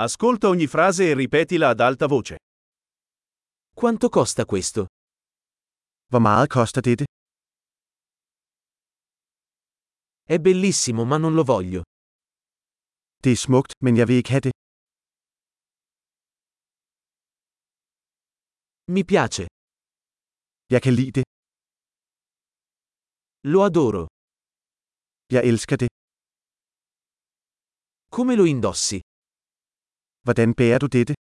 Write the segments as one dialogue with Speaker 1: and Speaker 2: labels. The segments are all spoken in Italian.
Speaker 1: Ascolta ogni frase e ripetila ad alta voce.
Speaker 2: Quanto costa questo?
Speaker 3: Hvor meget koster dette?
Speaker 2: È bellissimo ma non lo voglio.
Speaker 3: Det er smukt, men jeg vil ikke have det.
Speaker 2: Mi piace.
Speaker 3: Jeg kan lide det.
Speaker 2: Lo adoro.
Speaker 3: Jeg elsker det.
Speaker 2: Come lo indossi?
Speaker 3: Hvordan bærer du dette?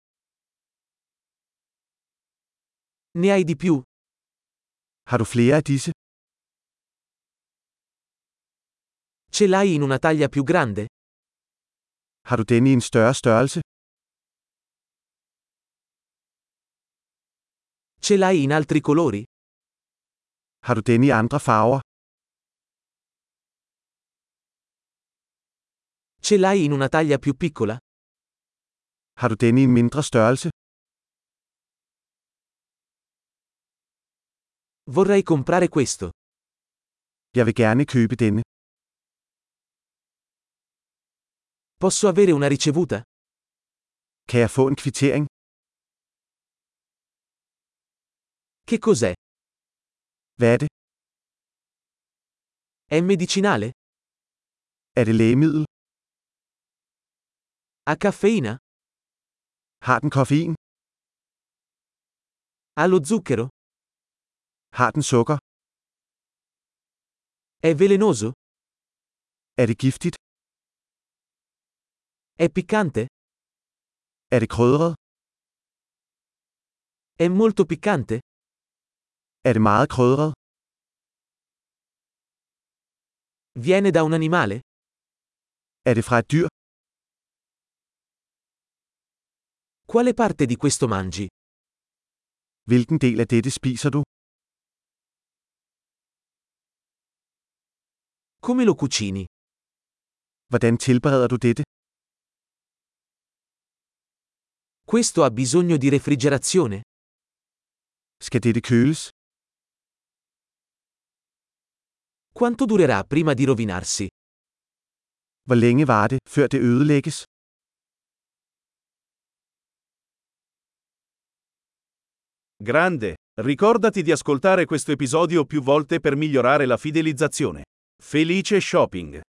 Speaker 2: Ne hai di più?
Speaker 3: Har du flere af disse?
Speaker 2: Ce l'hai in una taglia più grande?
Speaker 3: Har du denne i en større størrelse?
Speaker 2: Ce l'hai in altri colori?
Speaker 3: Har du denne i andre farver?
Speaker 2: Ce l'hai in una taglia più piccola?
Speaker 3: Har du denne i en mindre størrelse?
Speaker 2: Vorrei comprare questo.
Speaker 3: Jeg vil gerne købe denne.
Speaker 2: Posso avere una ricevuta?
Speaker 3: Kan jeg få en kvittering?
Speaker 2: Che cos'è?
Speaker 3: Hvad er det?
Speaker 2: È medicinale?
Speaker 3: Er det lægemiddel?
Speaker 2: Ha caffeina?
Speaker 3: Har den koffein?
Speaker 2: Ha lo zucchero?
Speaker 3: Har den sukker?
Speaker 2: È velenoso?
Speaker 3: Er det giftigt?
Speaker 2: È piccante?
Speaker 3: Er det krydret?
Speaker 2: È molto piccante?
Speaker 3: Er det meget krydret?
Speaker 2: Viene da un animale?
Speaker 3: Er det fra et dyr?
Speaker 2: Quale parte di questo mangi?
Speaker 3: Hvilken del af dette spiser du?
Speaker 2: Come lo cucini?
Speaker 3: Hvordan tilbereder du dette?
Speaker 2: Questo ha bisogno di refrigerazione?
Speaker 3: Skal dette køles?
Speaker 2: Quanto durerà prima di rovinarsi?
Speaker 3: Hvor længe var det, før det ødelægges?
Speaker 1: Grande! Ricordati di ascoltare questo episodio più volte per migliorare la fidelizzazione. Felice shopping!